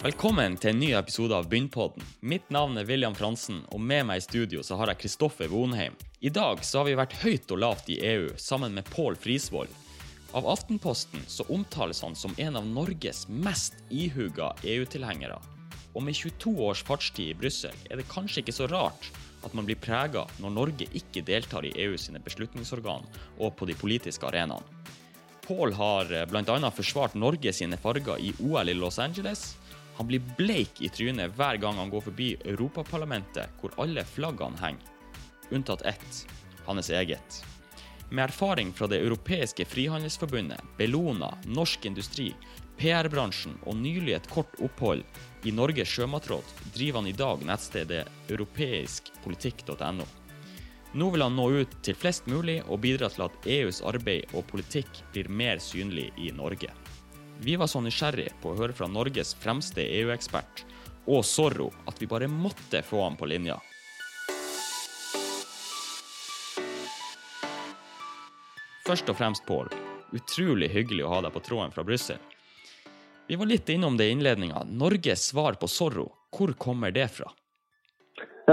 Velkommen til en ny episode av Bynnpodden. Mitt navn er William Fransen, og med meg i studio så har jeg Kristoffer Vonheim. I dag så har vi vært høyt og lavt i EU sammen med Pål Frisvold. Av Aftenposten så omtales han som en av Norges mest ihuga EU-tilhengere. Og med 22 års fartstid i Brussel er det kanskje ikke så rart at man blir prega når Norge ikke deltar i EU sine beslutningsorgan og på de politiske arenaene. Pål har bl.a. forsvart Norge sine farger i OL i Los Angeles, han blir bleik i trynet hver gang han går forbi Europaparlamentet, hvor alle flaggene henger, unntatt ett, hans eget. Med erfaring fra Det europeiske frihandelsforbundet, Bellona, Norsk Industri, PR-bransjen og nylig et kort opphold i Norges sjømatråd, driver han i dag nettstedet europeiskpolitikk.no. Nå vil han nå ut til flest mulig og bidra til at EUs arbeid og politikk blir mer synlig i Norge. Vi var så nysgjerrig på å høre fra Norges fremste EU-ekspert og Zorro at vi bare måtte få han på linja. Først og fremst, Pål, utrolig hyggelig å ha deg på tråden fra Brussel. Vi var litt innom det i innledninga. Norges svar på Zorro, hvor kommer det fra?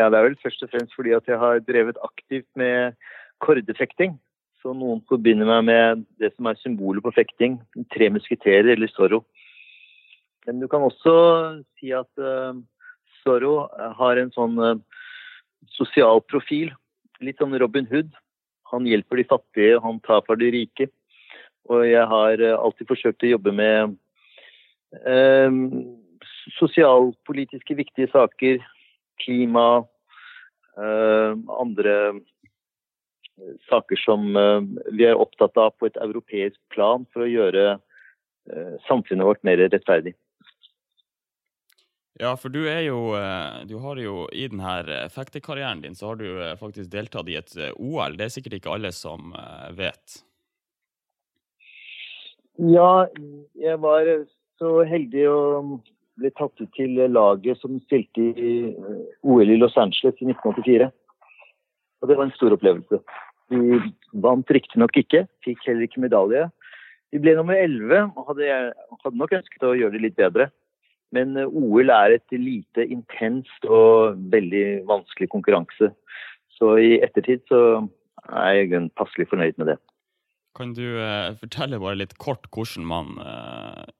ja, Det er vel først og fremst fordi at jeg har drevet aktivt med kordefekting. Så noen forbinder meg med det som er symbolet på fekting, tre musketerer eller Zorro. Men du kan også si at uh, Zorro har en sånn uh, sosial profil. Litt sånn Robin Hood. Han hjelper de fattige, han tar for de rike. Og jeg har uh, alltid forsøkt å jobbe med sosialpolitiske viktige saker. Klima, andre saker som eh, vi er opptatt av på et europeisk plan for å gjøre eh, samfunnet vårt mer rettferdig. Ja, for du er jo eh, Du har jo i denne fektekarrieren din så har du faktisk deltatt i et OL. Det er sikkert ikke alle som vet? Ja, jeg var så heldig å bli tatt ut til laget som stilte i OL i Los Angeles i 1984. Og det var en stor opplevelse. Vi vant riktignok ikke, fikk heller ikke medalje. Vi ble nummer 11 og hadde, hadde, nok ønsket å gjøre det litt bedre. Men eh, OL er et lite intenst og veldig vanskelig konkurranse. Så i ettertid så er jeg passelig fornøyd med det. Kan du eh, fortelle bare litt kort hvordan man eh,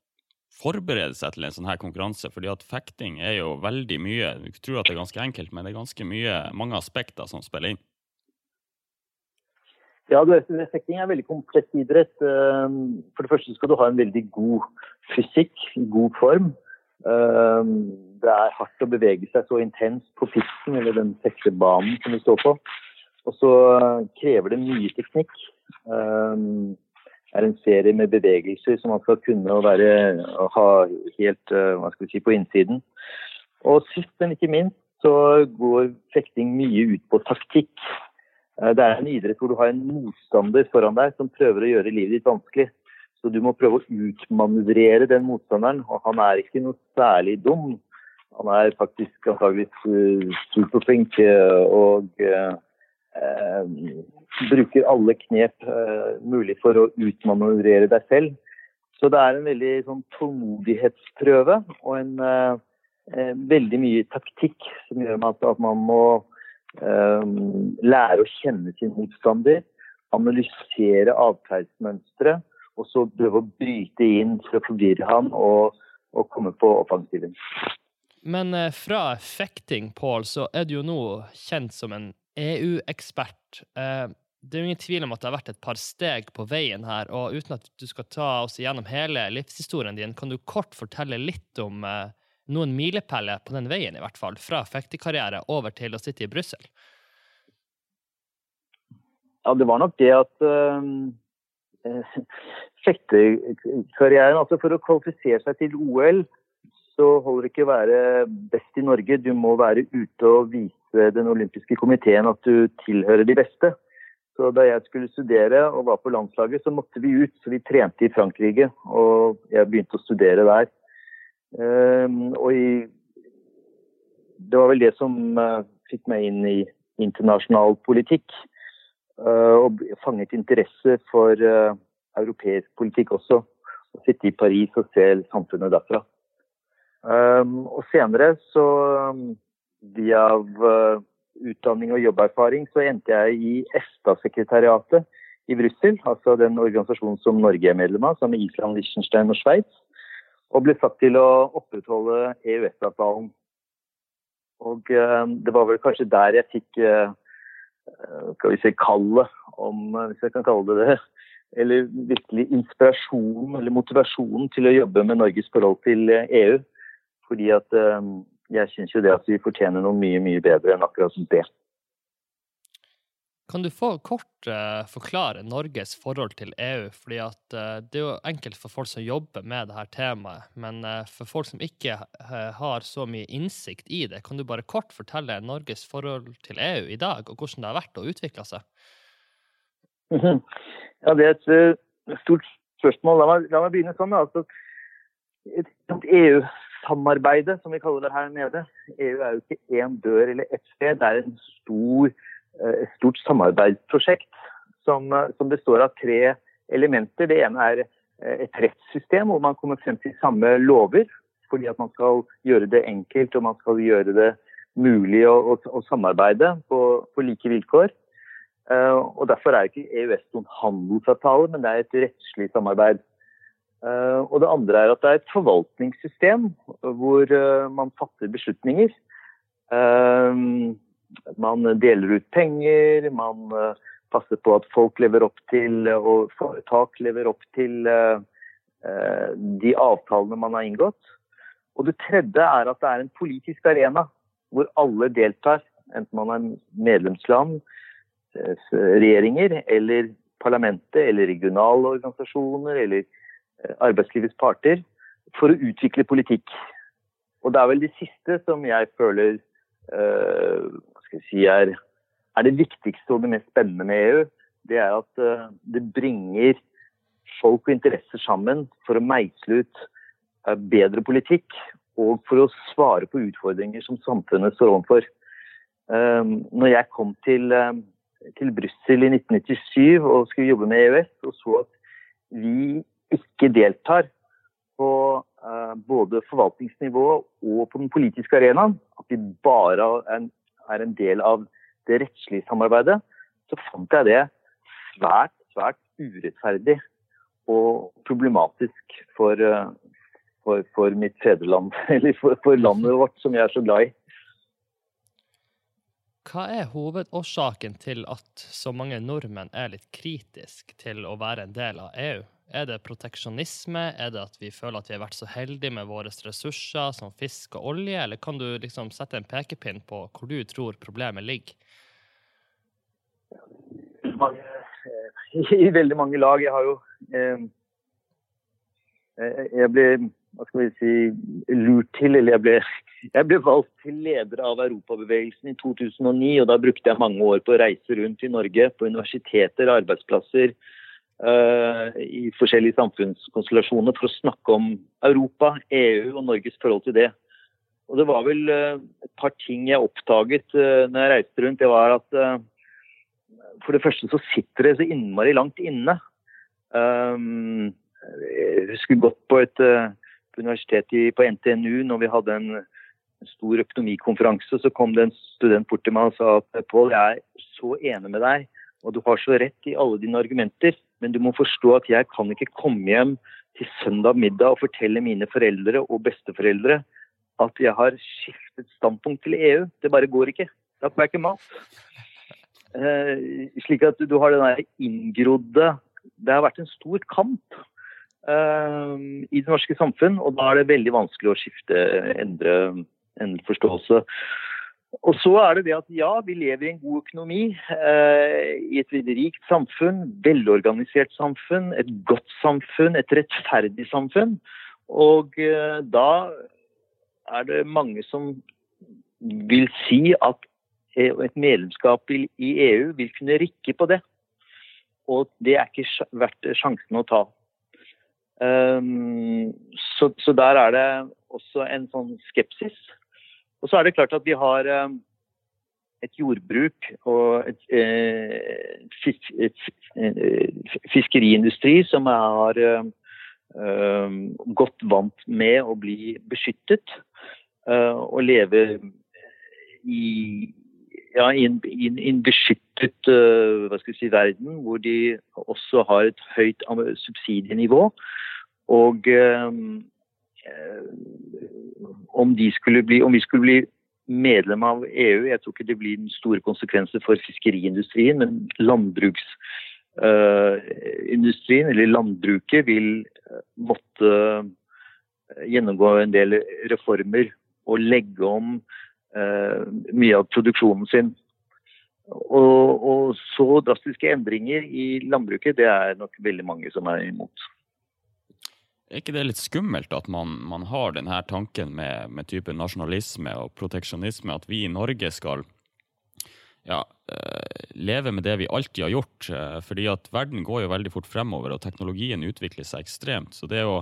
forbereder seg til en sånn her konkurranse? Fordi at fekting er jo veldig mye. Du tror at det er ganske enkelt, men det er ganske mye, mange aspekter som spiller inn. Ja, fekting er veldig komplett idrett. Ehm, for det første skal du ha en veldig god fysikk, god form. Ehm, det er hardt å bevege seg så intenst på pisten, eller den seksebanen som vi står på. Og så krever det mye teknikk. Ehm, det er en serie med bevegelser som man skal kunne og være, og ha helt eh, hva skal si, på innsiden. Og sist, men ikke minst, så går fekting mye ut på taktikk. Eh, det er en idrett hvor du har en motstander foran deg som prøver å gjøre livet ditt vanskelig. Så du må prøve å utmanøvrere den motstanderen. Og han er ikke noe særlig dum. Han er faktisk antageligvis uh, superflink uh, og eh, bruker alle knep mulig for å utmanøvrere deg selv. Så det er en veldig sånn tålmodighetsprøve og en veldig mye taktikk som gjør at man må lære å kjenne sin motstander, analysere atferdsmønstre, og så prøve å bryte inn for å forvirre ham og, og komme på offensiven. Men eh, fra fekting, Pål, så er du jo nå kjent som en EU-ekspert. Eh, det er jo ingen tvil om at det har vært et par steg på veien her, og uten at du skal ta oss igjennom hele livshistorien din, kan du kort fortelle litt om eh, noen milepæler på den veien, i hvert fall, fra fektekarriere over til å sitte i Brussel? Ja, det var nok det at øh, fektekarrieren Altså for å kvalifisere seg til OL, så holder det ikke å være best i Norge. Du må være ute og vise den olympiske komiteen at du tilhører de beste. Så da jeg skulle studere og var på landslaget, så måtte vi ut. Så vi trente i Frankrike, og jeg begynte å studere der. Ehm, og i, det var vel det som uh, fikk meg inn i internasjonal politikk. Uh, og fanget interesse for uh, europeisk politikk også. Å sitte i Paris og se samfunnet derfra. Um, og senere så via utdanning og jobberfaring så endte jeg i EFTA-sekretariatet i Brussel, altså den organisasjonen som Norge er medlem av, sammen med Island, Liechtenstein og Sveits. Og ble satt til å opprettholde EØS-avtalen. Og uh, det var vel kanskje der jeg fikk uh, skal vi si kallet om, hvis jeg kan kalle det det, eller virkelig inspirasjonen eller motivasjonen til å jobbe med Norges forhold til EU. Fordi at jeg syns jo det at vi fortjener noe mye, mye bedre enn akkurat det. Kan du få kort uh, forklare Norges forhold til EU? Fordi at uh, Det er jo enkelt for folk som jobber med dette temaet, men uh, for folk som ikke har så mye innsikt i det, kan du bare kort fortelle Norges forhold til EU i dag, og hvordan det har vært å utvikle seg? Ja, Det er et stort spørsmål. La meg, la meg begynne sånn. Altså, et EU samarbeidet, som vi kaller det her nede. EU er jo ikke én dør eller ett sted. Det er en stor, et stort samarbeidsprosjekt som, eh, som, består av tre elementer. Det ene er eh, et rettssystem hvor man kommer frem til samme lover. Fordi at man skal gjøre det enkelt og man skal gjøre det mulig å, å, å samarbeide på, på, like vilkår. og Derfor er ikke EØS noen handelsavtale, men det er et rettslig samarbeid. Uh, og det andre er at det er et forvaltningssystem hvor uh, man fatter beslutninger. Eh, man deler ut penger, man passer på at folk lever opp til, og foretak lever opp til de avtalene man har inngått. Og det tredje er at det er en politisk arena hvor alle deltar, enten man er medlemsland, regjeringer eller parlamentet eller regionale organisasjoner eller Eh, arbeidslivets parter for å utvikle politikk. Og det er vel det siste som jeg føler uh, si, er, er, det viktigste og det mest spennende med EU. Det er at uh, det bringer folk og interesser sammen for å meisle ut uh, bedre politikk og for å svare på utfordringer som samfunnet står overfor. Når jeg kom til, til Brussel i 1997 og skulle jobbe med EØS, og så at vi ikke deltar på både forvaltningsnivå og på den politiske arenaen, at vi bare er en, er en, del av det rettslige samarbeidet, så fant jeg det svært, svært urettferdig og problematisk for, uh, for, for mitt fedreland, eller for, for landet vårt, som jeg er så glad i. Hva er hovedårsaken til at så mange nordmenn er litt kritiske til å være en del av EU? Er det proteksjonisme? Er det at vi føler at vi har vært så heldige med våre ressurser som fisk og olje, eller kan du liksom sette en pekepinn på hvor du tror problemet ligger? I veldig mange lag. Jeg har jo eh, Jeg ble hva skal vi si, lurt til, eller jeg ble, jeg ble valgt til leder av Europabevegelsen i 2009. og Da brukte jeg mange år på å reise rundt i Norge, på universiteter, arbeidsplasser, Eh, i forskjellige samfunnskonstellasjoner for å snakke om Europa, EU og Norges forhold til det. Og Det var vel eh, et par ting jeg oppdaget uh, når jeg reiste rundt. Det var at for det første så sitter det så innmari langt inne. Jeg husker godt på et på universitetet på NTNU når vi hadde en stor økonomikonferanse. Så kom det en student bort til meg og sa at Pål, jeg er så enig med deg, og du har så rett i alle dine argumenter. Men du må forstå at jeg kan ikke komme hjem til søndag middag og fortelle mine foreldre og besteforeldre at jeg har skiftet standpunkt til EU. Det bare går ikke. Da får jeg ikke mat. Eh, slik at du har den der inngrodde Det har vært en stor kamp eh, i det norske samfunn, og da er det veldig vanskelig å skifte, endre, endre forståelse. Og så er det det at ja, vi lever i en god økonomi, eh, i et rikt samfunn, velorganisert samfunn, et godt samfunn, et rettferdig samfunn. Og eh, da er det mange som vil si at et medlemskap i EU vil kunne rikke på det. Og det er ikke verdt sjansen å ta. Um, så, så der er det også en sånn skepsis. Og så er det klart at vi har eh, et jordbruk og et, eh, et, et, et fiskeriindustri som har godt vant med å bli beskyttet og leve i, ja, i, en, i en, beskyttet si, verden, hvor de også har et høyt subsidienivå. Og om, bli, om vi skulle bli medlem av EU. Jeg tror ikke det blir store konsekvenser for fiskeriindustrien, men landbruksindustrien, uh, eller landbruket, vil eh, måtte eh, gjennomgå en del reformer og legge om mye av produksjonen sin. Og, og, så drastiske endringer i landbruket, det er nok veldig mange som er imot. Er ikke det litt skummelt at man, man har denne tanken med, med, type nasjonalisme og proteksjonisme, at vi i Norge skal ja, uh, leve med det vi alltid har gjort? Uh, fordi at verden går jo veldig fort fremover, og teknologien utvikler seg ekstremt. Så det å,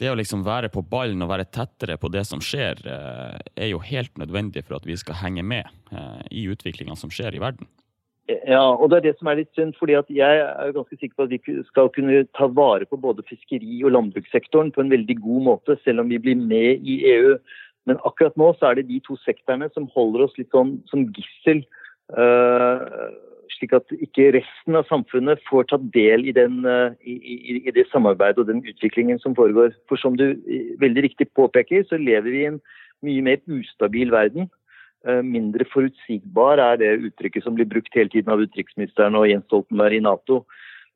det å liksom være på ballen og være tettere på det som skjer, uh, er jo helt nødvendig for at vi skal henge med i utviklinga som skjer i verden. Ja, og det er det som er litt synd. fordi Jeg er ganske sikker på at vi skal kunne ta vare på både fiskeri- og landbrukssektoren på en veldig god måte, selv om vi blir med i EU. Men akkurat nå så er det de to sektorene som holder oss litt sånn som gissel. Uh, slik at ikke resten av samfunnet får tatt del i, den, uh, i, i, det samarbeidet og den utviklingen som foregår. For som du veldig riktig påpeker, så lever vi i en mye mer ustabil verden. Eh, mindre forutsigbar er det uttrykket som blir brukt hele tiden av utenriksministeren og Jens Stoltenberg i Nato.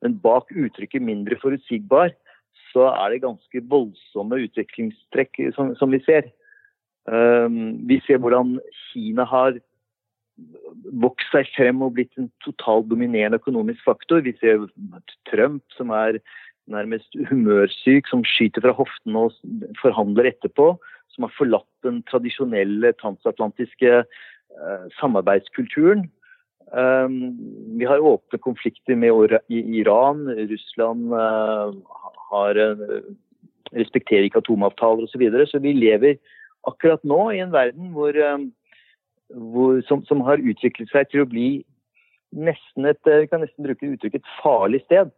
Men bak uttrykket 'mindre forutsigbar' så er det ganske voldsomme utviklingstrekk som, som vi ser. Um, vi ser hvordan Kina har vokst seg frem og blitt en totalt dominerende økonomisk faktor. Vi ser Trump som er nærmest humørsyk, som skyter fra hoften og forhandler etterpå som har forlatt den tradisjonelle transatlantiske uh, samarbeidskulturen. Um, vi har åpne konflikter med Iran. Russland uh, har, uh, respekterer ikke atomavtaler osv. Så, videre. så vi lever akkurat nå i en verden hvor, hvor, som, som, har utviklet seg til å bli nesten et vi kan nesten bruke uttrykket et farlig sted.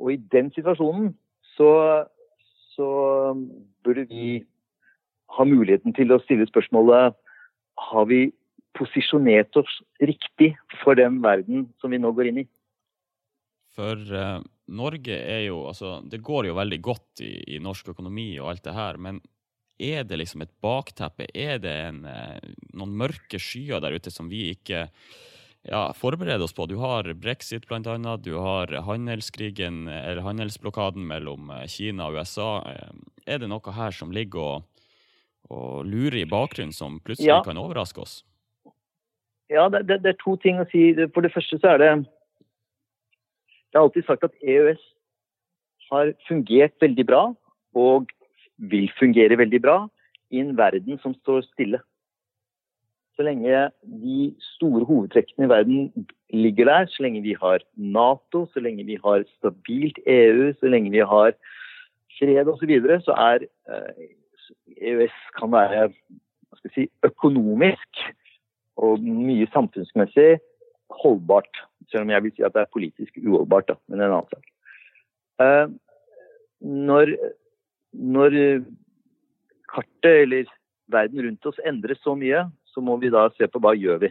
Og i den situasjonen så, så burde vi har muligheten til å stille spørsmålet har vi posisjonert oss riktig for den verden som vi nå går inn i. For uh, Norge er jo altså Det går jo veldig godt i, i, norsk økonomi og alt det her, men er det liksom et bakteppe? Er det en, uh, noen mørke skyer der ute som vi ikke ja, forbereder oss på? Du har brexit bl.a., du har handelskrigen eller handelsblokaden mellom eh, Kina og USA. Er det noe her som ligger og og lurer i bakgrunnen som plutselig ja. kan overraske oss? Ja, det, det, det, er to ting å si. For det første så er det Jeg har alltid sagt at EØS har fungert veldig bra, og vil fungere veldig bra, i en verden som står stille. Så lenge de store hovedtrekkene i verden ligger der, så lenge vi har Nato, så lenge vi har stabilt EU, så lenge vi har fred osv., så, videre, så er eh, EØS kan være si, økonomisk og mye samfunnsmessig holdbart. Selv om jeg vil si at det er politisk uholdbart, da, men det er en annen sak. Uh, når, når, kartet eller verden rundt oss endres så mye, så må vi da se på hva gjør vi.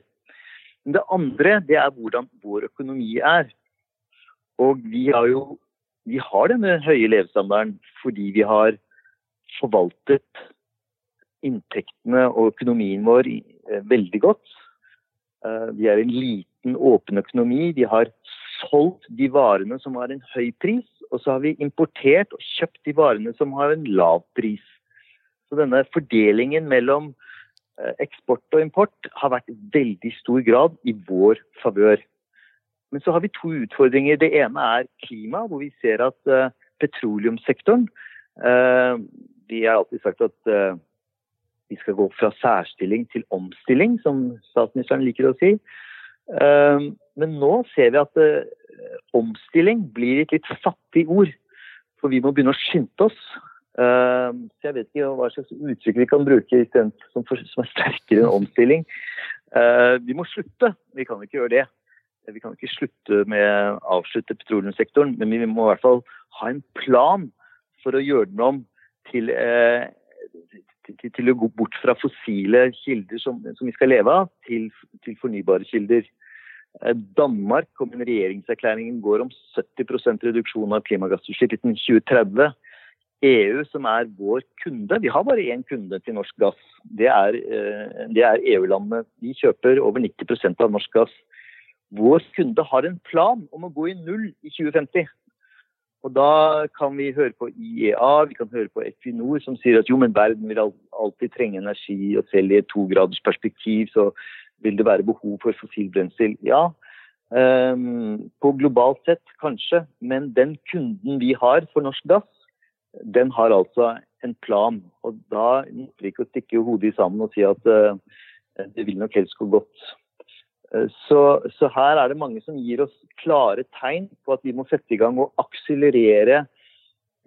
Men det andre det er hvordan vår økonomi er. Og vi har jo vi har denne høye levestandarden fordi vi har forvaltet inntektene og økonomien vår eh, veldig godt. Eh, vi er en liten, åpen økonomi. Vi har solgt de varene som har en høy pris, og så har vi importert og kjøpt de varene som har en lav pris. Så denne fordelingen mellom eh, eksport og import har vært i veldig stor grad i vår favør. Men så har vi to utfordringer. Det ene er klima, hvor vi ser at petroleumssektoren de har alltid sagt at uh, vi skal gå fra særstilling til omstilling, som statsministeren liker å si. Uh, men nå ser vi at uh, omstilling blir et litt fattig ord. For vi må begynne å skynde oss. så jeg vet ikke hva slags uttrykk vi kan bruke som, som, er sterkere enn omstilling. vi må slutte. Vi kan ikke gjøre det. Vi kan ikke slutte med avslutte petroleumssektoren, men vi må i hvert fall ha en plan for å gjøre den om til, eh, til, til å gå bort fra fossile kilder som, som vi skal leve av, til, til fornybare kilder. Eh, Danmark kom med en regjeringserklæring går om 70% reduksjon av klimagassutslipp innen 2030. EU, som er vår kunde, vi har bare én kunde til norsk gass. Det er, eh, er EU-landene. De kjøper over 90% av norsk gass. Vår kunde har en plan om å gå i null i 2050. Og da kan vi høre på IEA, vi kan høre på Equinor som sier at jo, men verden vil alltid trenge energi, og selv i et tograders perspektiv så vil det være behov for fossilbrensel. Ja, um, på globalt sett kanskje, men den kunden vi har for norsk gass, den har altså en plan. Og da nytter det ikke å stikke hodet i sammen og si at uh, det vil nok helst gå godt. Eh, så, så, her er det mange som gir oss klare tegn på at vi må sette i gang og akselerere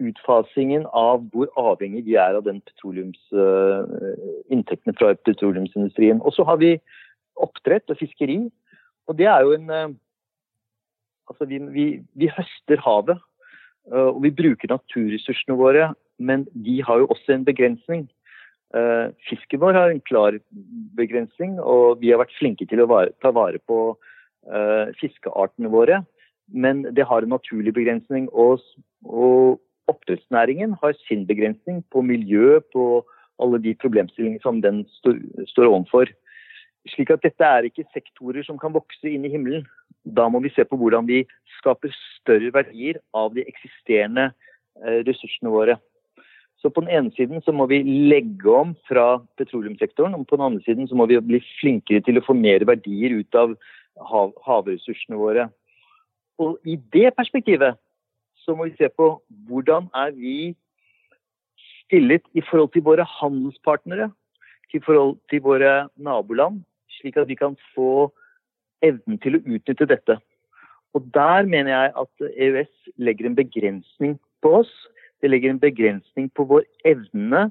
utfasingen av hvor avhengig vi er av den petroleums, uh, inntektene fra petroleumsindustrien. Og så har vi oppdrett og fiskeri. Og det er jo en uh, Altså, vi, vi, vi høster havet. Og vi bruker naturressursene våre, men de har jo også en begrensning. Uh, fisken vår har en klar begrensning, og vi har vært flinke til å ta vare på uh, fiskeartene våre. Men det har en naturlig begrensning. Og, og, oppdrettsnæringen har sin begrensning på miljø, på alle de problemstillingene som den står, overfor. Slik at dette er ikke sektorer som kan vokse inn i himmelen. Da må vi se på hvordan vi skaper større verdier av de eksisterende uh, ressursene våre. Så på den ene siden så må vi legge om fra petroleumssektoren, og på den andre siden så må vi bli flinkere til å få mer verdier ut av hav havressursene våre. Og i det perspektivet så må vi se på hvordan er vi stillet i forhold til våre handelspartnere, i forhold til våre naboland, slik at vi kan få evnen til å utnytte dette. Og der mener jeg at EØS legger en begrensning på oss det legger en begrensning på vår evne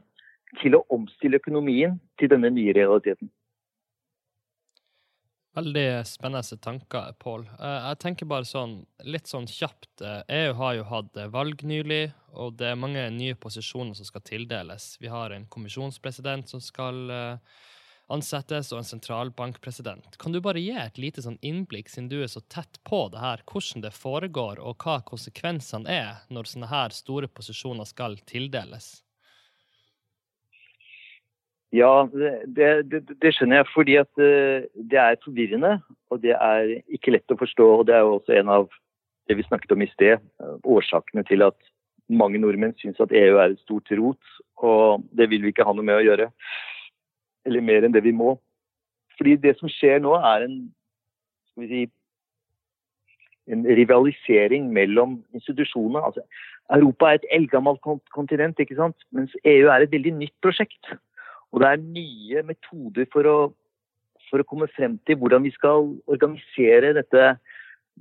til å omstille økonomien til denne nye realiteten. Veldig spennende tanker, Pål. Eh, jeg tenker bare sånn, litt sånn kjapt. EU eh, e har jo hatt valg nylig, og det er mange nye posisjoner som skal tildeles. Vi har en kommisjonspresident som skal uh, ansettes, og en sentralbankpresident. Kan du bare gi et lite sånn innblikk, siden du er så tett på det her, hvordan det foregår, og hva konsekvensene er når sånne her store posisjoner skal tildeles? Ja, det, det, det, skjønner jeg. Fordi at eh, det er forvirrende. Og det er ikke lett å forstå. Og det er jo også en av det vi snakket om i sted, årsakene til at mange nordmenn syns at EU er et stort rot. Og det vil vi ikke ha noe med å gjøre eller mer enn det vi må. Fordi det som skjer nå, er en, si, en rivalisering mellom institusjoner. Altså, Europa er et eldgammelt kontinent, ikke sant? mens EU er et veldig nytt prosjekt. Og det er nye metoder for å, for å komme frem til hvordan vi skal organisere dette,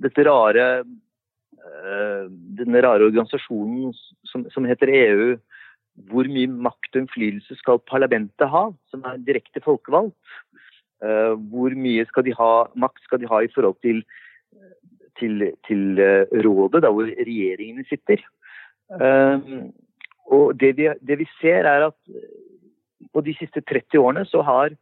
dette rare øh, denne rare organisasjonen som, som heter EU hvor mye makt og innflytelse skal parlamentet ha, som er direkte folkevalgt? Uh, hvor mye skal ha, makt skal de ha i forhold til, til, til uh, rådet, da hvor regjeringene sitter? Uh, og det vi, det vi, ser, er at på de siste 30 årene så har,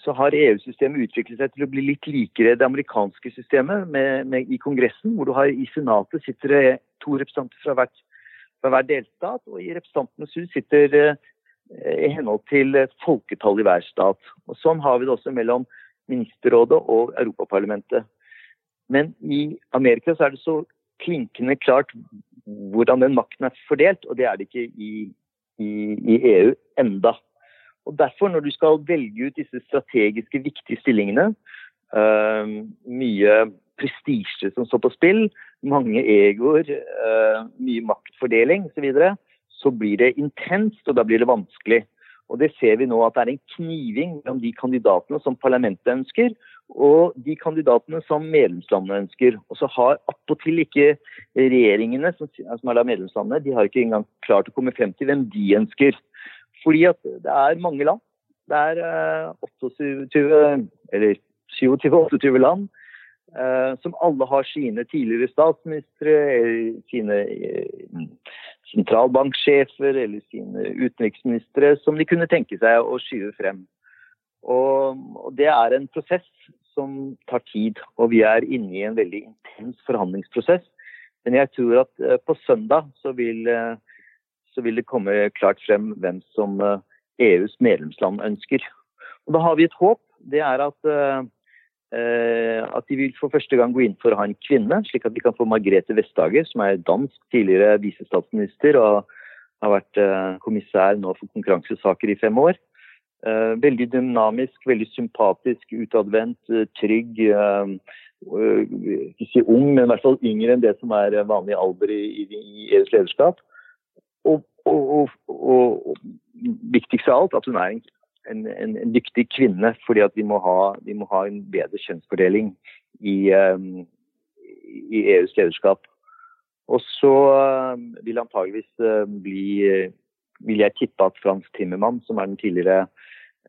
så har EU-systemet utviklet seg til å bli litt likere det amerikanske systemet med, med, i Kongressen, hvor du har i Senatet sitter det to representanter fra hvert fra hver delstat, og i Representantenes hus sitter eh, i henhold til folketall i hver stat. Og Sånn har vi det også mellom Ministerrådet og Europaparlamentet. Men i Amerika så er det så klinkende klart hvordan den makten er fordelt, og det er det ikke i, i, i EU enda. Og Derfor, når du skal velge ut disse strategiske, viktige stillingene, øh, mye prestisje som står på spill, mange egoer, uh, mye maktfordeling osv., så, så blir det intenst, og da blir det vanskelig. Og Det ser vi nå at det er en kniving mellom de kandidatene som parlamentet ønsker, og de kandidatene som medlemslandene ønsker. Og så har attpåtil ikke regjeringene, som, er da medlemslandene, de har ikke engang klart å komme frem til hvem de ønsker. Fordi at det er mange land. Det er uh, 28, eller 27-28 land som alle har sine tidligere statsministre, sine sentralbanksjefer eller sine utenriksministre som de kunne tenke seg å skyve frem. Og, og Det er en prosess som tar tid, og vi er inne i en veldig intens forhandlingsprosess. Men jeg tror at uh, på søndag så vil, så vil, det komme klart frem hvem som eh, EUs medlemsland ønsker. Og Da har vi et håp. Det er at, at de vil for første gang gå inn for å ha en kvinne, slik at de kan få Margrethe Vestager, som er dansk tidligere visestatsminister og har vært kommissær nå for konkurransesaker i fem år. Eh, veldig dynamisk, veldig sympatisk, utadvendt, eh, trygg. Eh, ikke si ung, men i hvert fall yngre enn det som er vanlig alder i EUs lederskap. Og, og, og, og, viktigst av alt at hun er en, en, en, dyktig kvinne, fordi at vi må ha, vi må ha en bedre kjønnsfordeling i, i EUs lederskap. Og så vil antageligvis bli vil jeg tippe at Frans Timmermann, som er den tidligere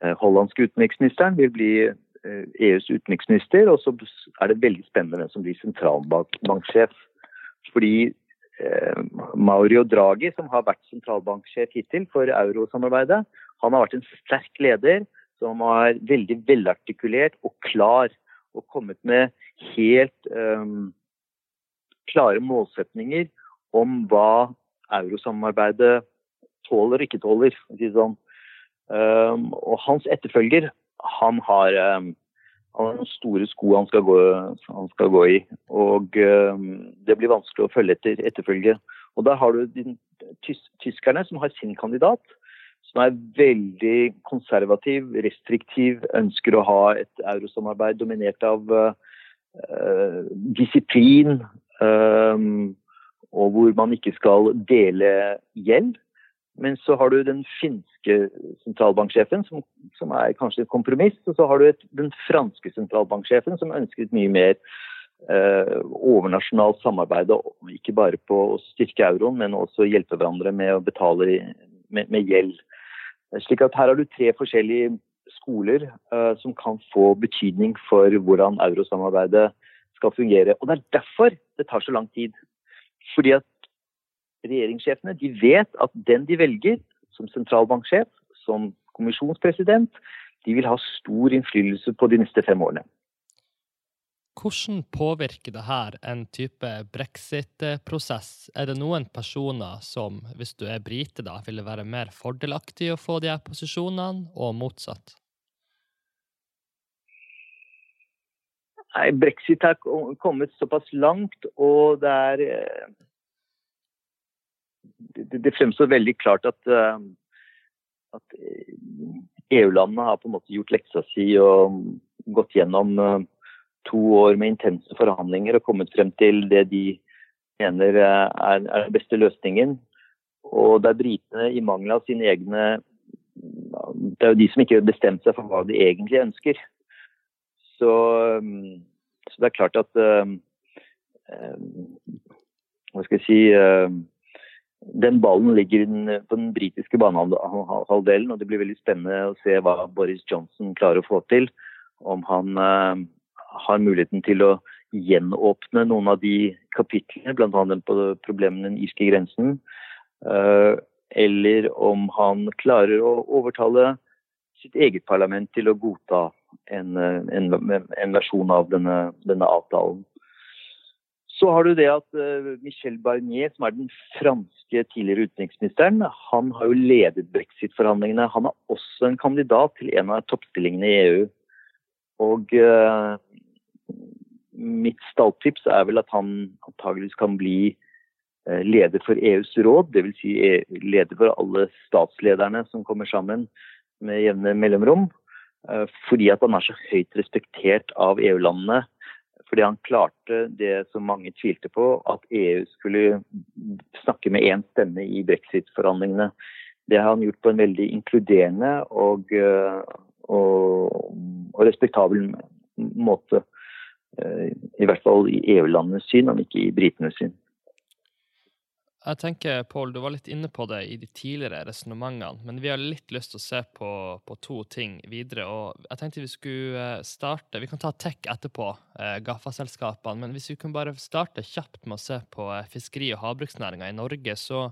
Eh, hollandske utenriksministeren vil bli EUs eh, e utenriksminister, og så er det veldig spennende hvem som blir sentralbanksjef. Fordi eh, Mario Draghi, som har vært sentralbanksjef hittil for eurosamarbeidet, han har vært en sterk leder som er veldig velartikulert og klar, og kommet med helt um, klare målsetninger om hva eurosamarbeidet tåler og ikke tåler. Sånn. Um, og hans etterfølger, han har, um, han har noen store sko han skal gå, han skal gå i. Og um, det blir vanskelig å følge etter etterfølge. Og der har du de tys tyskerne som har sin kandidat, som er veldig konservativ, restriktiv, ønsker å ha et eurosamarbeid dominert av uh, disiplin, um, og hvor man ikke skal dele gjeld. Men så har du den finske sentralbanksjefen, som, som er kanskje et kompromiss. Og så har du et, den franske sentralbanksjefen, som ønsker et mye mer eh, overnasjonalt samarbeid. Ikke bare på å styrke euroen, men også hjelpe hverandre med å betale med, med gjeld. Slik at her har du tre forskjellige skoler uh, som kan få betydning for hvordan eurosamarbeidet skal fungere. Og det er derfor det tar så lang tid. Fordi at regjeringssjefene de vet at den de velger som sentralbanksjef, som kommisjonspresident, de vil ha stor innflytelse på de neste fem årene. Hvordan påvirker det her en type brexit-prosess? Er det noen personer som, hvis du er brite, da, ville være mer fordelaktig å få de her posisjonene, og motsatt? Nei, Brexit har kommet såpass langt, og det er eh, det, fremstår veldig klart at, eh, at EU-landene har på en måte gjort leksa si og gått gjennom eh, to år med intense forhandlinger og kommet frem til det de mener eh, er, den beste løsningen. Og det er britene i mangel av sine egne Det er jo de som ikke har bestemt seg for hva de egentlig ønsker. Så, så det er klart at Hva skal jeg si den ballen ligger på den britiske banehalvdelen, og det blir veldig spennende å se hva Boris Johnson klarer å få til. Om han har muligheten til å gjenåpne noen av de kapitlene, bl.a. på problemet med den irske grensen. Uh, eller om han klarer å overtale sitt eget parlament til å godta en, en, en versjon av denne, denne avtalen. Så har du det at uh, Michel Barnier, som er den franske tidligere utenriksministeren, han har jo ledet brexit-forhandlingene. Han er også en kandidat til en av toppstillingene i EU. Og mitt stalltips er vel at han antageligvis kan bli uh, leder for EUs råd, dvs. Si e leder for alle statslederne som kommer sammen med jevne mellomrom. Fordi at han er så høyt respektert av EU-landene fordi han klarte det som mange tvilte på, at EU skulle snakke med én stemme i brexit-forhandlingene. Det har han gjort på en veldig inkluderende og, eh, og, og respektabel måte. Eh, I hvert fall i EU-landenes syn, om ikke i britenes syn. Jeg tenker, Pål, du var litt inne på det i de tidligere resonnementene, men vi har litt lyst til å se på, på, to ting videre. og Jeg tenkte vi skulle eh, starte Vi kan ta tech etterpå, eh, Gaffa-selskapene. Men hvis vi kunne bare starte kjapt med å se på fiskeri- og havbruksnæringa i Norge, så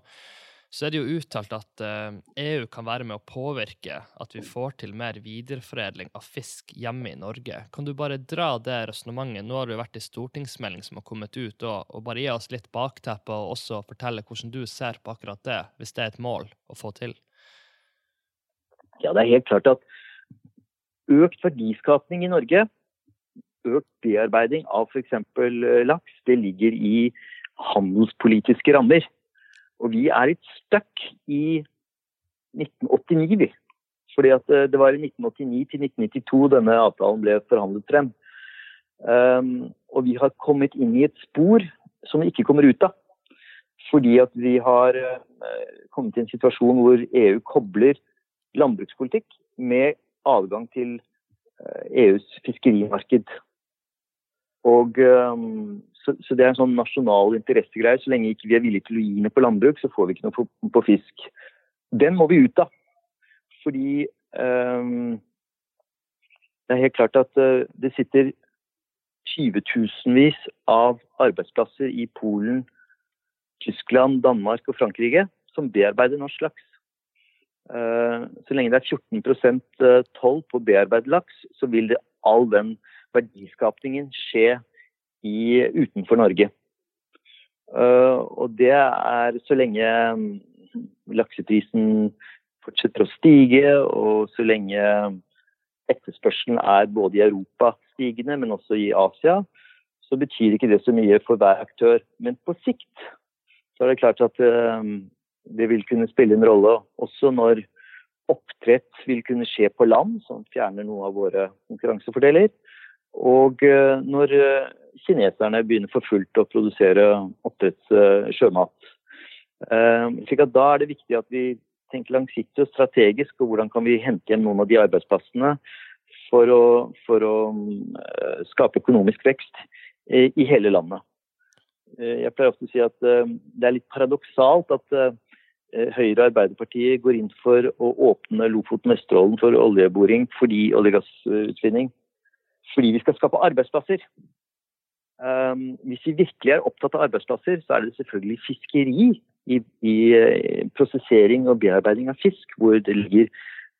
så er det jo uttalt at EU eh, e kan være med å påvirke at vi får til mer videreforedling av fisk hjemme i Norge. Kan du bare dra det resonnementet? Nå har det jo vært en stortingsmelding som har kommet ut, og, bare gi oss litt bakteppe, og også fortelle hvordan du ser på akkurat det, hvis det er et mål å få til? Ja, det er helt klart at økt verdiskapning i Norge, økt bearbeiding av f.eks. laks, det ligger i handelspolitiske rammer. Og vi er litt stuck i 1989, vi. Fordi at eh, det var i 1989 til 1992 denne avtalen ble forhandlet frem. Um, og vi har kommet inn i et spor som vi ikke kommer ut av. Fordi at vi har uh, kommet i en situasjon hvor EU kobler landbrukspolitikk med adgang til EUs fiskerimarked. Og um, så, så, det er en sånn nasjonal interessegreie. Så lenge ikke vi er villige til å gi noe på landbruk, så får vi ikke noe på, på fisk. Den må vi ut av. Fordi um, det er helt klart at uh, det sitter 20 000-vis av arbeidsplasser i Polen, Tyskland, Danmark og Frankrike som bearbeider norsk laks. Uh, så lenge det er 14 eh, toll på bearbeidet laks, så vil all den verdiskapningen skje i, utenfor Norge. Uh, og det er så lenge mm, lakseprisen fortsetter å stige, og så lenge etterspørselen er både i Europa stigende, men også i Asia, så betyr ikke det så mye for hver aktør. Men på sikt så er det klart at uh, det vil kunne spille en rolle også når oppdrett vil kunne skje på land, som fjerner noe av våre konkurransefordeler. Og uh, når kineserne begynner for fullt å produsere oppdrettssjømat. Eh, slik at Da er det viktig at vi tenker langsiktig og strategisk på hvordan kan vi hente hjem noen av de arbeidsplassene for å, for å eh, skape økonomisk vekst i hele landet. Eh, jeg pleier ofte å si at det er litt paradoksalt at Høyre og Arbeiderpartiet går inn for å åpne Lofoten Vesterålen for oljeboring fordi olje- og gassutvinning. Fordi vi skal skape arbeidsplasser. Um, hvis vi virkelig er opptatt av arbeidsplasser, så er det selvfølgelig fiskeri i, i uh, prosessering og bearbeiding av fisk, hvor det ligger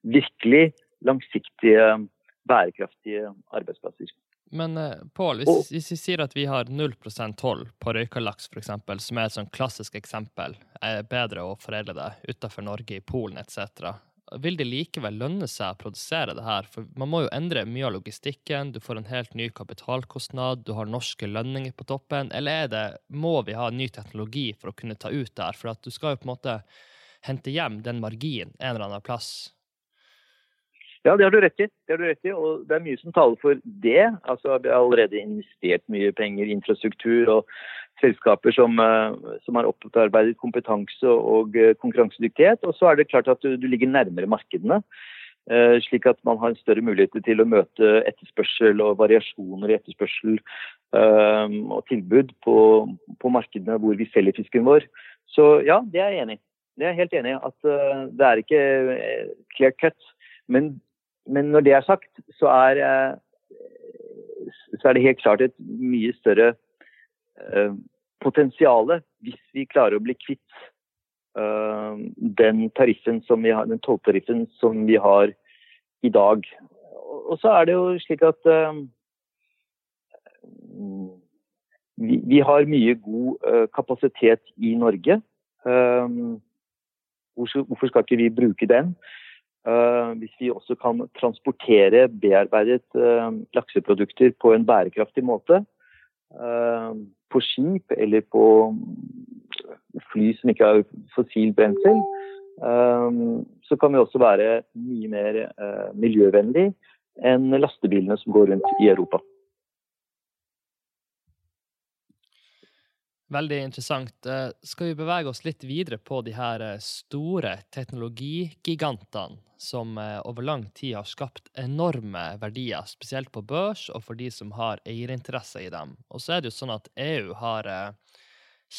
virkelig langsiktige, bærekraftige arbeidsplasser. Men uh, Pål, hvis, hvis, vi sier at vi har 0% toll på røyka laks, f.eks., som er et sånn klassisk eksempel, er bedre å foredle det utenfor Norge, i Polen etc vil det likevel lønne seg å produsere det her? For man må jo endre mye av logistikken, du får en helt ny kapitalkostnad, du har norske lønninger på toppen. Eller er det, må vi ha ny teknologi for å kunne ta ut det her? For at du skal jo på en måte hente hjem den marginen en eller annen plass. Ja, det har du rett i. Det har du rett i, og det er mye som taler for det. Altså, Vi har allerede investert mye penger i infrastruktur og selskaper som, eh, som har opparbeidet kompetanse og eh, konkurransedyktighet. Og så er det klart at du, du ligger nærmere markedene. Eh, slik at man har en større mulighet til å møte etterspørsel og variasjoner i etterspørsel og tilbud på, på markedene hvor vi selger fisken vår. Så ja, det er jeg enig. Det er jeg helt enig i. At det er ikke clear cut. Men men når det er sagt, så er, uh, så er det helt klart et mye større uh, potensial hvis vi klarer å bli kvitt uh, den tariffen som vi har, den tolltariffen som vi har i dag. Og så er det jo slik at uh, vi, vi, har mye god kapasitet i Norge. hvorfor skal ikke vi bruke den? Eh, hvis vi også kan transportere bearbeidet eh, lakseprodukter på en bærekraftig måte, eh, på skip eller på fly som ikke har fossil brensel, så kan vi også være mye mer miljøvennlig enn lastebilene som går rundt i Europa. Veldig interessant. Skal vi bevege oss litt videre på de her store teknologigigantene som eh, over lang tid har skapt enorme verdier, spesielt på børs og for de som har eierinteresser i dem. Og så er det jo sånn at EU har eh,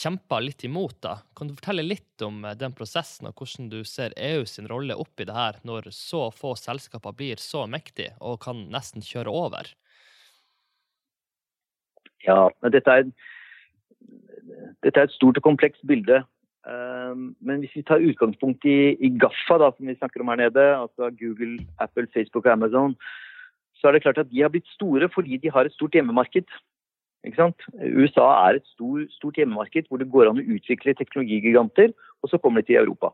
kjempa litt imot. da. Kan du fortelle litt om den prosessen, og hvordan du ser EU sin rolle oppi det her, når så få selskaper blir så mektige og kan nesten kjøre over? Ja, dette er, dette er et stort og komplekst bilde. Men hvis vi tar utgangspunkt i, i GAFA, da, som vi snakker om her nede, altså Google, Apple, Facebook og Amazon, så er det klart at de har blitt store fordi de har et stort hjemmemarked. USA er et stor, stort hjemmemarked hvor det går an å utvikle teknologigiganter, og så kommer de til Europa.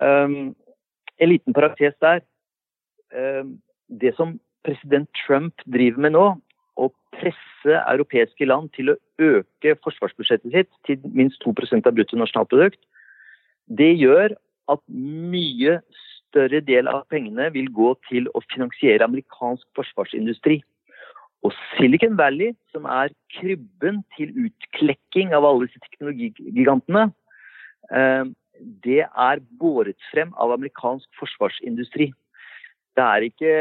Um, en liten parentes der. Um, det som president Trump driver med nå, å presse europeiske land til å øke forsvarsbudsjettet sitt til minst 2% av bruttonasjonalprodukt, det gjør at mye større del av pengene vil gå til å finansiere amerikansk forsvarsindustri. Og Silicon Valley, som er krybben til utklekking av alle disse teknologigigantene, eh, det er båret frem av amerikansk forsvarsindustri. Det er ikke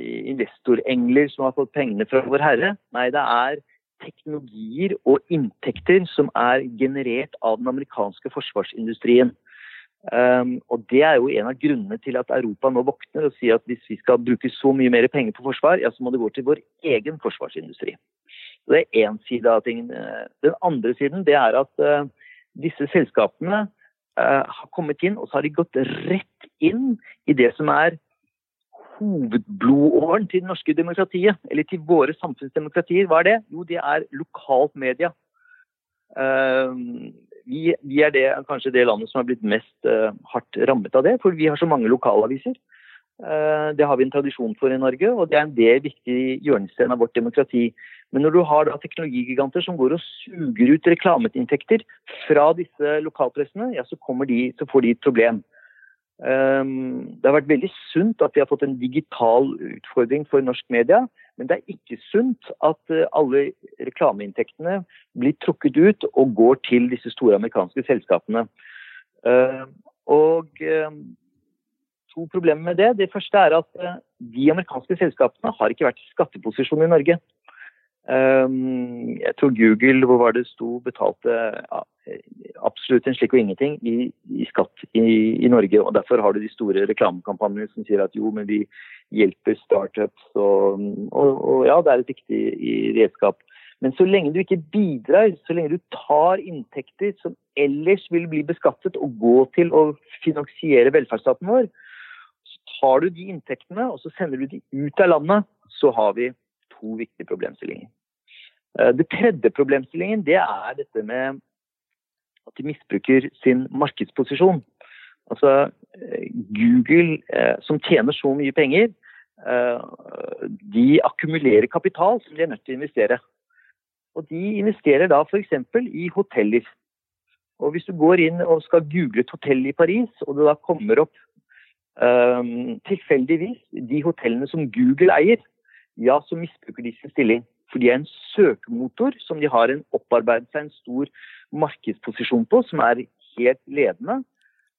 investorengler som har fått pengene fra Vår Herre. Nei, det er teknologier og inntekter som er generert av den amerikanske forsvarsindustrien. Um, og Det er jo en av grunnene til at Europa nå våkner og sier at hvis vi skal bruke så mye mer penger på forsvar, ja, så må det gå til vår egen forsvarsindustri. Det er én side av tingene. Den andre siden det er at uh, disse selskapene uh, har kommet inn, og så har de gått rett inn i det som er hovedblodåren til det norske demokratiet, eller til våre samfunnsdemokratier. Hva er det? Jo, det er lokalt media. Uh, vi, vi, er det, kanskje det landet som har blitt mest uh, hardt rammet av det, for vi har så mange lokalaviser. Uh, det har vi en tradisjon for i Norge, og det er en del viktig hjørnesten av vårt demokrati. Men når du har teknologigiganter som går og suger ut reklameinntekter fra disse lokalpressene, ja, så, de, så får de et problem. Um, det har vært veldig sunt at vi har fått en digital utfordring for norsk media. Men det er ikke sunt at eh, alle reklameinntektene blir trukket ut og går til disse store amerikanske selskapene. Eh, og eh, to problemer med det. Det første er at de amerikanske selskapene har ikke vært i skatteposisjon i Norge. Jeg tror Google, hvor var det sto, betalte absolutt en slik og ingenting i, i skatt i, i, Norge. og Derfor har du de store reklamekampanjene som sier at jo, men vi hjelper startups. Og, og, og ja, det er et viktig redskap. Men så lenge du ikke bidrar, så lenge du tar inntekter som ellers vil bli beskattet og gå til å finansiere velferdsstaten vår, så tar du de inntektene og så sender du de ut av landet, så har vi to viktige problemstillinger. Eh, det tredje problemstillingen det er dette med at de misbruker sin markedsposisjon. Altså eh, Google, eh, som tjener så mye penger, de akkumulerer kapital som de er nødt til å investere. Og de investerer da f.eks. i hoteller. Og hvis du går inn og skal google et hotell i Paris, og det da kommer opp um, tilfeldigvis de hotellene som Google eier, ja, så misbruker de sin stilling. For de er en søkemotor som de har en opparbeidet seg en stor markedsposisjon på, som er helt ledende.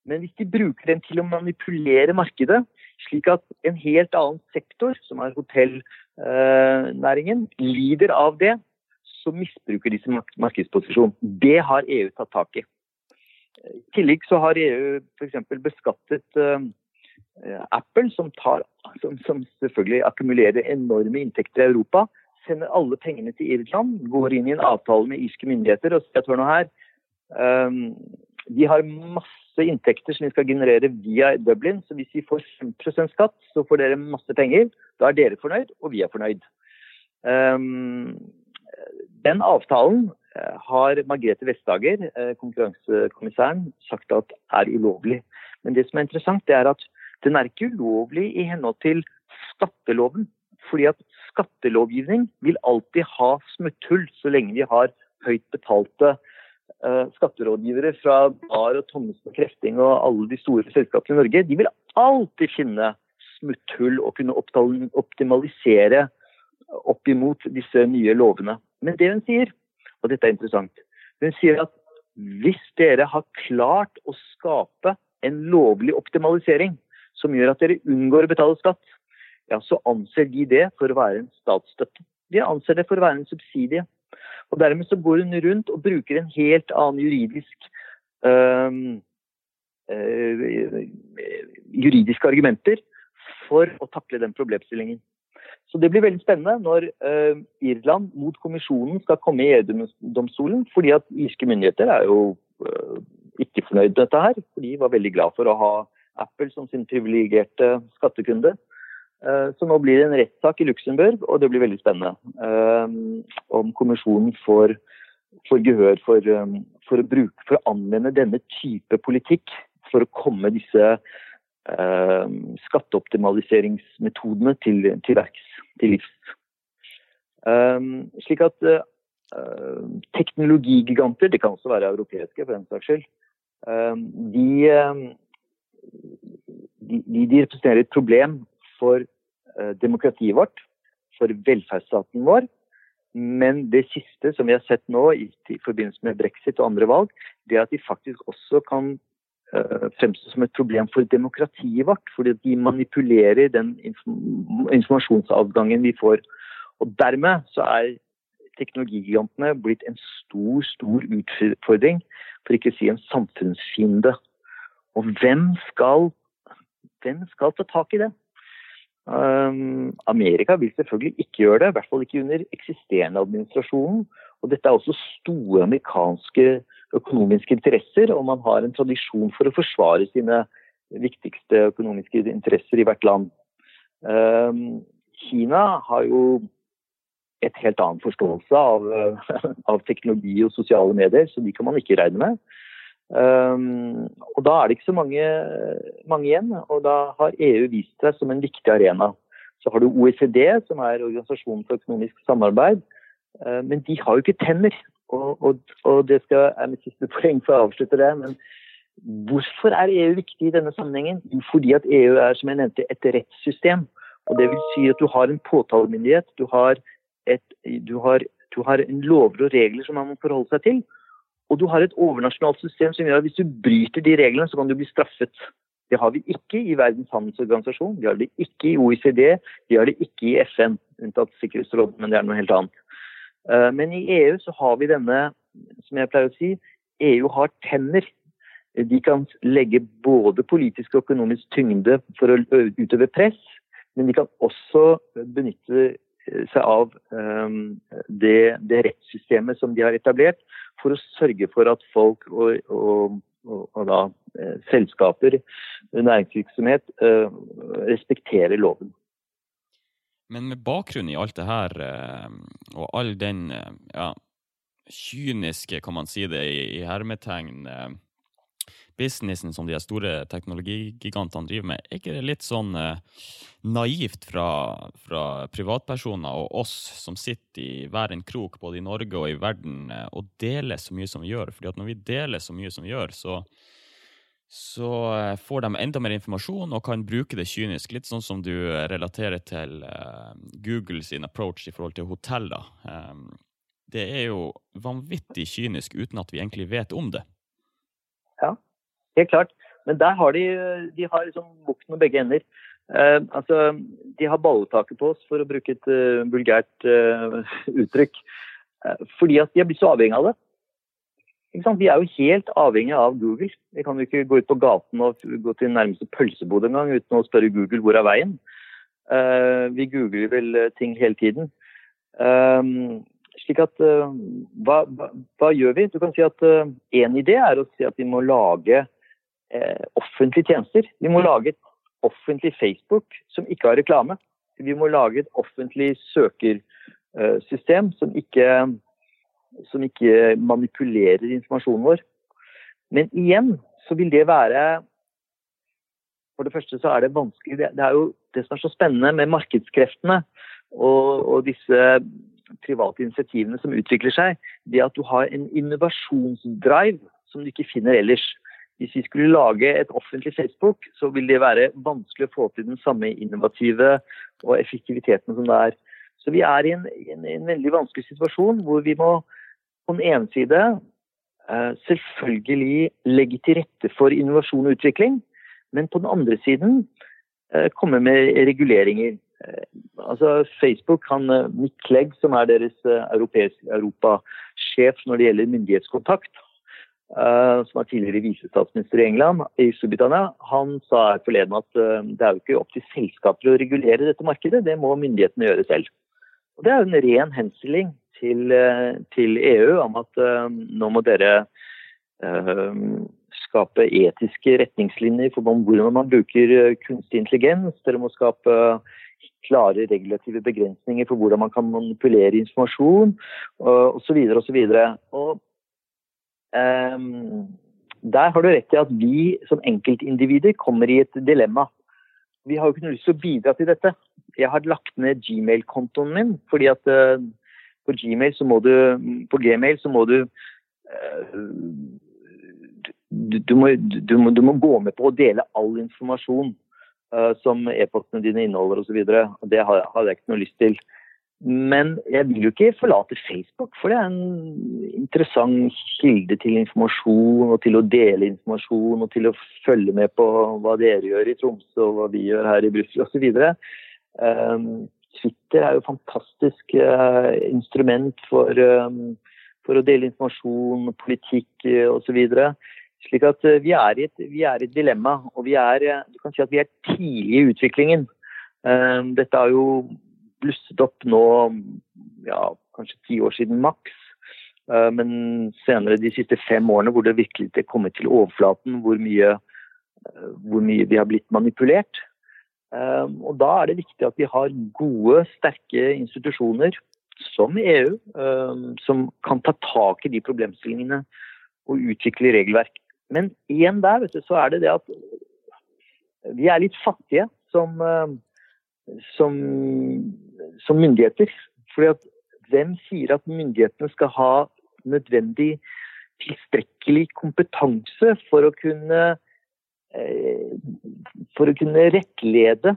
Men hvis de bruker den til å manipulere markedet, slik at en helt annen sektor, som er hotellnæringen, lider av det, så misbruker de sin. Det har EU tatt tak i. I tillegg så har EU f.eks. beskattet uh, Apple, som, tar, som, som selvfølgelig akkumulerer enorme inntekter i Europa, sender alle pengene til Irland, går inn i en avtale med irske myndigheter og sier at hør nå her, um, de har masse inntekter som de skal generere via Dublin, så hvis vi får 5% skatt, så får dere masse penger. Da er dere fornøyd, og vi er fornøyd. Um, den avtalen uh, har Margrethe Vestager, uh, konkurransekommissæren, sagt at er ulovlig. Men det som er interessant, det er at den er ikke ulovlig i henhold til skatteloven. Fordi at skattelovgivning vil alltid ha smutthull så lenge vi har høyt betalte uh, skatterådgivere fra Bar og Thommessen og Krefting og alle de store selskapene i Norge. De vil alltid finne smutthull og kunne optimalisere opp imot disse nye lovene. Men det hun sier, og dette er interessant, hun sier at hvis dere har klart å skape en lovlig optimalisering som gjør at dere unngår å betale skatt, ja, så anser de det for å være en statsstøtte. De anser det for å være en subsidie. Og dermed så går hun rundt og bruker en helt annen juridisk øh, øh, juridiske argumenter for å takle den problemstillingen. Så det blir veldig spennende når uh, Irland mot kommisjonen skal komme i EU-domstolen, fordi at irske myndigheter er jo uh, ikke fornøyd med dette her. For de var veldig glad for å ha Apple som sin privilegerte skattekunde. Uh, så nå blir det en rettssak i Luxembourg, og det blir veldig spennende om kommisjonen får, får gehør for, um, for, å bruke, for å anvende denne type politikk for å komme disse skatteoptimaliseringsmetodene til, til verks til livs. Slik at teknologigiganter, det kan også være europeiske for den saks skyld, de, de, de, representerer et problem for uh, demokratiet vårt, for velferdsstaten vår. Men det siste som vi har sett nå i, i forbindelse med brexit og andre valg, det er at de faktisk også kan Eh, fremstå som et problem for demokratiet vårt. Fordi de manipulerer den informasjonsavgangen vi får. Og dermed så er teknologigigantene blitt en stor, stor utfordring, for ikke å si en samfunnsfiende. Og hvem skal, hvem skal ta tak i det? Um, Amerika vil selvfølgelig ikke gjøre det, i hvert fall ikke under eksisterende administrasjonen. Og dette er også store amerikanske økonomiske interesser, og man har en tradisjon for å forsvare sine viktigste økonomiske interesser i hvert land. Um, Kina har jo et helt annen forståelse av, av, teknologi og sosiale medier, så de kan man ikke regne med. Um, og da er det ikke så mange, mange, igjen, og da har EU vist seg som en viktig arena. Så har du OECD, som er Organisasjonen for økonomisk samarbeid, uh, men de har jo ikke tenner. Og, og, og, det skal, er mitt siste poeng for å avslutte det. Men hvorfor er EU viktig i denne sammenhengen? Fordi at EU er som jeg nevnte, et rettssystem. Og Det vil si at du har en påtalemyndighet, du har, et, du har, du har lover og regler som man må forholde seg til. Og du har et overnasjonalt system som gjør at hvis du bryter de reglene, så kan du bli straffet. Det har vi ikke i Verdens handelsorganisasjon, vi har det ikke i OECD, vi har det ikke i FN, unntatt Sikkerhetsrådet, men det er noe helt annet. Eh, men i EU så har vi denne, som jeg pleier å si, EU har tenner. De kan legge både politisk og økonomisk tyngde for å utøve press, men de kan også benytte seg av um, det, det, rettssystemet som de har etablert, for å sørge for at folk og, og, og, da, eh, selskaper, næringsvirksomhet, eh, respekterer loven. Men med bakgrunn i alt det her, eh, og all den eh, ja, kyniske, kan man si det, i, hermetegn, eh, businessen som de store teknologigigantene driver med, er ikke det litt sånn naivt fra, fra, privatpersoner og oss som sitter i hver en krok, både i Norge og i verden, og deler så mye som vi gjør? Fordi at når vi deler så mye som vi gjør, så så eh, får de enda mer informasjon og kan bruke det kynisk. Litt sånn som du eh, relaterer til eh, Google sin approach i forhold til hoteller. Eh, det er jo vanvittig kynisk uten at vi egentlig vet om det. Ja, helt klart. Men der har de, de har liksom bukten med begge ender. Eh, altså, de har balletaket på oss, for å bruke et uh, vulgært uttrykk. fordi at de har blitt så avhengig av det. Vi er jo helt avhengig av Google. Vi kan jo ikke gå ut på gaten og gå til nærmeste pølsebod engang uten å spørre Google hvor er veien. Eh, vi googler vel eh, ting hele tiden. Uh, slik at uh, hva, hva, hva, gjør vi? Du kan si at én idé er å si at vi må lage offentlige tjenester. Vi må lage et offentlig Facebook som ikke har reklame. Vi må lage et offentlig søkersystem som ikke som ikke manipulerer informasjonen vår. Men igjen så vil det være For det første så er det vanskelig Det, er jo det som er så spennende med markedskreftene og, og disse private initiativene som utvikler seg, det at du har en innovasjonsdrive som du ikke finner ellers. Hvis vi skulle lage et offentlig Facebook, så vil det være vanskelig å få til den samme innovative og effektiviteten som det er. Så vi er i en, en, en veldig vanskelig situasjon hvor vi må på den ene side eh, selvfølgelig legge til rette for innovasjon og utvikling, men på den andre siden eh, komme med reguleringer. altså Facebook, han, Nick Clegg, som er deres europasjef når det gjelder myndighetskontakt, som er tidligere visestatsminister i England, i Storbritannia, han sa forleden at det er jo ikke opp til selskaper å regulere dette markedet, det må myndighetene gjøre selv. Og Det er jo en ren henstilling til, til EU om at nå må dere skape etiske retningslinjer for hvordan man bruker eh, kunstig intelligens. Dere må skape klare regulative begrensninger for hvordan man kan manipulere informasjon osv. osv. Um, der har du rett i at vi som enkeltindivider kommer i et dilemma. Vi har jo ikke noe lyst til å bidra til dette. Jeg har lagt ned Gmail-kontoen min, fordi at uh, på Gmail så må du, på Gmail så må du uh, du, må, du, må, du, må, gå med på å dele all informasjon uh, som e-postene dine inneholder osv. Det har, har jeg ikke noe lyst til. Men jeg vil jo ikke forlate Facebook, for det er en interessant kilde til informasjon og til å dele informasjon og til å følge med på hva dere gjør i Tromsø og hva vi gjør her i Brussel osv. Um, Twitter er jo et fantastisk uh, instrument for, um, for, å dele informasjon, politikk uh, osv. Slik at eh, vi er, et, vi er i et, dilemma, og vi er, eh, du kan si at vi er tidlig i utviklingen. Eh, dette er jo blusset opp nå ja, kanskje ti år siden maks. Men senere de siste fem årene hvor det virkelig ikke er kommet til overflaten hvor mye, hvor mye vi har blitt manipulert. Og da er det viktig at vi har gode, sterke institusjoner som EU, som kan ta tak i de problemstillingene og utvikle regelverk. Men igjen der vet du, så er det det at vi er litt fattige som, eh, som, som myndigheter. Fordi at hvem sier at myndighetene skal ha nødvendig tilstrekkelig kompetanse for å kunne eh, for å kunne rettlede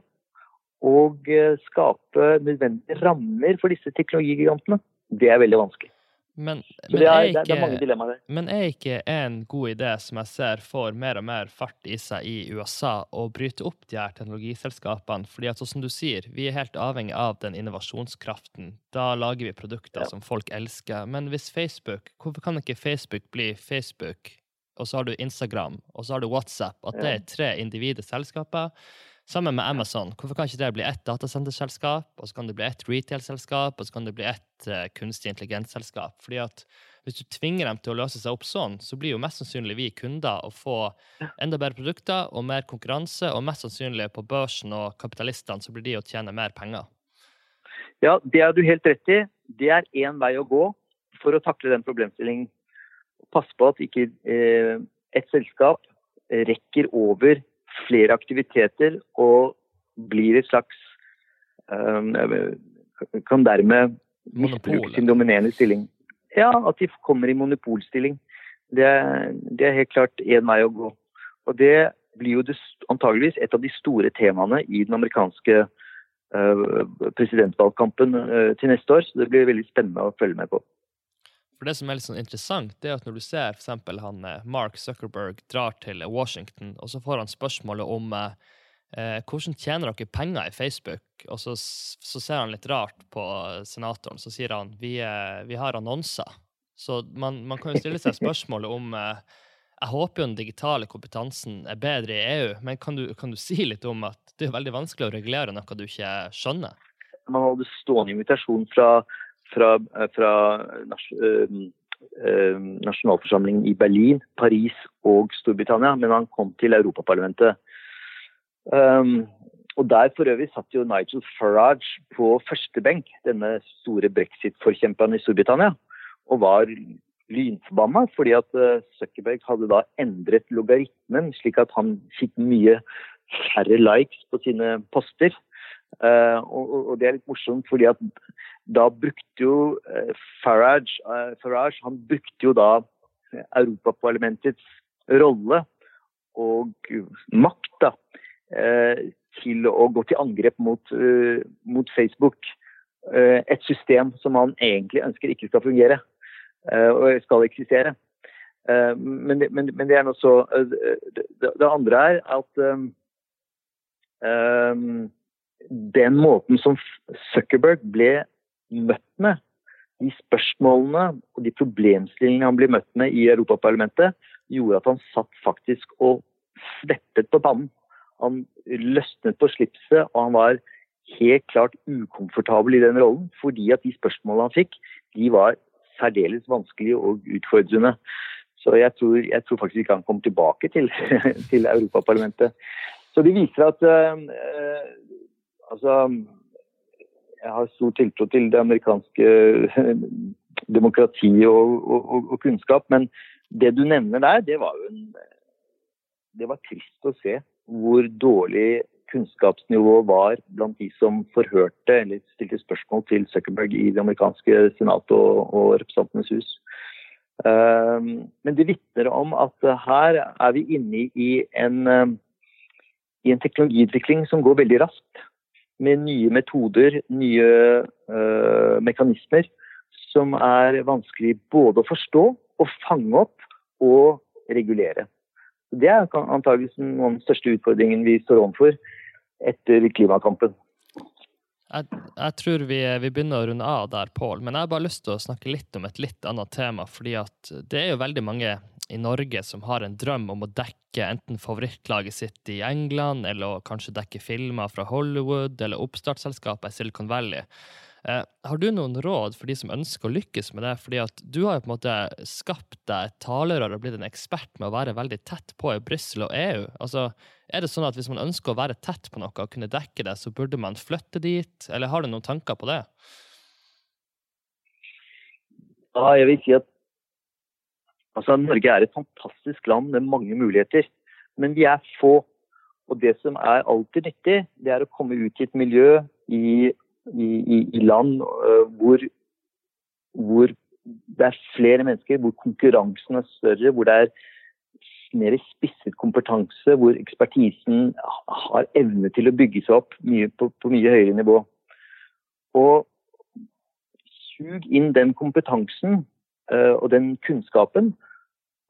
og eh, skape nødvendige rammer for disse teknologigigantene. Det er veldig vanskelig. Men, men, det, er, er ikke, det, er, mange dilemmaer der. Men er ikke en god idé som jeg ser får mer og mer fart i seg i USA, å bryte opp de her teknologiselskapene? Fordi at, som du sier, vi er helt avhengig av den innovasjonskraften. Da lager vi produkter ja. som folk elsker. Men hvis Facebook, hvorfor kan ikke Facebook bli Facebook, og så har du Instagram, og så har du WhatsApp, at det er tre individer selskaper? Sammen med Amazon, hvorfor kan ikke det bli ett datasenterselskap, og så kan det bli ett retail-selskap, og så kan det bli ett uh, kunstig intelligens-selskap? Fordi at hvis du tvinger dem til å løse seg opp sånn, så blir jo mest sannsynlig vi kunder å få enda bedre produkter og mer konkurranse, og mest sannsynlig på børsen og kapitalistene så blir de å tjene mer penger. Ja, det er du helt rett i. Det er én vei å gå for å takle den problemstillingen. Pass på at ikke eh, et selskap rekker over flere aktiviteter og blir et slags um, Kan dermed misbruke sin dominerende stilling. Ja, at de kommer i monopolstilling. Det, det er helt klart én vei å gå. Og det blir jo antageligvis et av de store temaene i den amerikanske uh, presidentvalgkampen uh, til neste år. Så det blir veldig spennende å følge med på. For det som er litt sånn interessant, det er at når du ser f.eks. han eh, Mark Zuckerberg drar til Washington, og så får han spørsmålet om eh, eh, hvordan tjener dere penger i Facebook? Og så, så, ser han litt rart på senatoren, så sier han vi, eh, vi har annonser. Så man, man, kan jo stille seg spørsmålet om eh, Jeg håper jo den digitale kompetansen er bedre i EU, men kan du, kan du si litt om at det er veldig vanskelig å regulere noe du ikke skjønner? Man hadde stående invitasjon fra fra, eh, fra eh, eh, nasjonalforsamlingen i Berlin, Paris og Storbritannia, men han kom til Europaparlamentet. Um, og Der for øvrig satt jo Nigel Farage på første benk, denne store brexit-forkjemperen i Storbritannia, og var lynforbanna fordi at Zuckerberg hadde da endret logaritmen slik at han fikk mye færre likes på sine poster. Uh, og, det er litt morsomt, fordi at da brukte jo uh, Farage, uh, Farage han brukte jo da Europaparlamentets rolle og makt da, til å gå til angrep mot, mot Facebook. et system som han egentlig ønsker ikke skal fungere og skal eksistere. Men det, men, men, det er noe så det, det, andre er at um, den måten som Zuckerberg ble møtt med, de spørsmålene og de problemstillingene han ble møtt med i Europaparlamentet, gjorde at han satt faktisk og sveppet på pannen. Han løsnet på slipset, og han var helt klart ukomfortabel i den rollen, fordi at de spørsmålene han fikk, de var særdeles vanskelige og utfordrende. Så jeg tror, jeg tror faktisk ikke han kommer tilbake til, til Europaparlamentet. Så det viser at uh, altså jeg har stor tiltro til det amerikanske demokratiet og, og, og, kunnskap. Men det du nevner der, det var jo en Det var trist å se hvor dårlig kunnskapsnivået var blant de som forhørte eller stilte spørsmål til Zuckerberg i det amerikanske senatet og, og Representantenes hus. Um, men det vitner om at her er vi inne i en, um, i en teknologiutvikling som går veldig raskt med nye metoder, nye uh, mekanismer, som er vanskelig både å forstå og fange opp og regulere. Det er antageligvis noen av de største utfordringene vi står overfor etter klimakampen. Jeg, jeg, tror vi, vi, begynner å runde av der, Pål. Men jeg har bare lyst til å snakke litt om et litt annet tema. fordi det er jo veldig mange i Norge som har en drøm om å dekke enten favorittlaget sitt i England, eller kanskje dekke filmer fra Hollywood, eller oppstartsselskapet i Silicon Valley. Eh, har du noen råd for de som ønsker å lykkes med det? Fordi at du har jo på en måte skapt deg et talerør og blitt en ekspert med å være veldig tett på i Brussel og EU. Altså, er det sånn at hvis man ønsker å være tett på noe og kunne dekke det, så burde man flytte dit? Eller har du noen tanker på det? Ja, jeg vil si at Altså, Norge er et fantastisk land med mange muligheter, men vi er få. Og det som er alltid nyttig, det er å komme ut i et miljø i, i, i land uh, hvor, hvor, det er flere mennesker, hvor konkurransen er større, hvor det er mer spisset kompetanse, hvor ekspertisen har evne til å bygge seg opp mye, på, på mye høyere nivå. Og sug inn den kompetansen uh, og den kunnskapen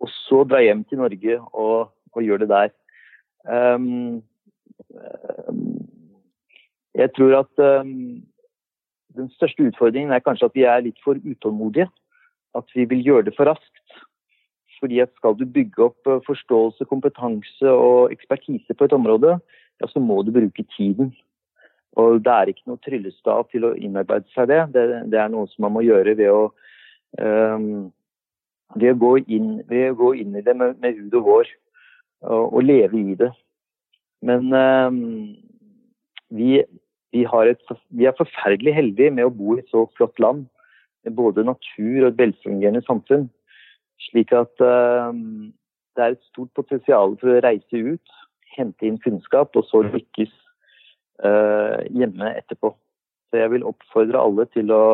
og så dra hjem til Norge og, og gjøre det der. Um, jeg tror at um, den største utfordringen er kanskje at vi er litt for utålmodige. At vi vil gjøre det for raskt. Fordi at skal du bygge opp eh, forståelse, kompetanse og ekspertise på et område, ja, så må du bruke tiden. Og det er ikke noe tryllestav til å innarbeide seg det. det. det. er noe som man må gjøre ved å um, ved å gå inn, å gå inn i det med, med hud og hår og, og, leve i det. Men um, vi, vi, et, vi, er forferdelig heldige med å bo i et så flott land med både natur og et velfungerende samfunn. Slik at um, det er et stort potensial for å reise ut, hente inn kunnskap og så lykkes uh, hjemme etterpå. Så jeg vil oppfordre alle til å,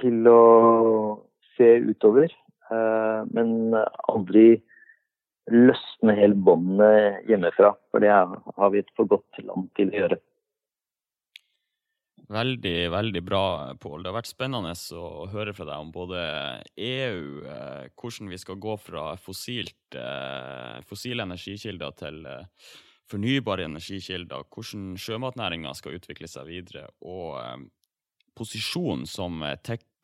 til å se utover, eh, men aldri løsne helt båndene hjemmefra. For det har vi et for godt land til å gjøre. Veldig, veldig bra, Pål. Det har vært spennende å høre fra deg om både EU, eh, hvordan vi skal gå fra fossilt, eh, fossile energikilder til fornybare energikilder, hvordan sjømatnæringa skal utvikle seg videre, og posisjonen som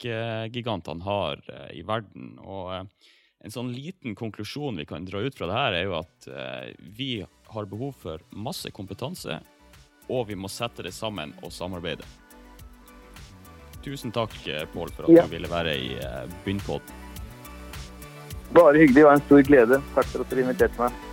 tech-gigantene har eh, i verden. Og eh, en sånn liten konklusjon vi kan dra ut fra det her, er jo at eh, vi har behov for masse kompetanse, og vi må sette det sammen og samarbeide. Tusen takk, Pål, for at ja. du ville være i Bunnpodden. Bare hyggelig. Det var en stor glede. Takk for at dere inviterte meg.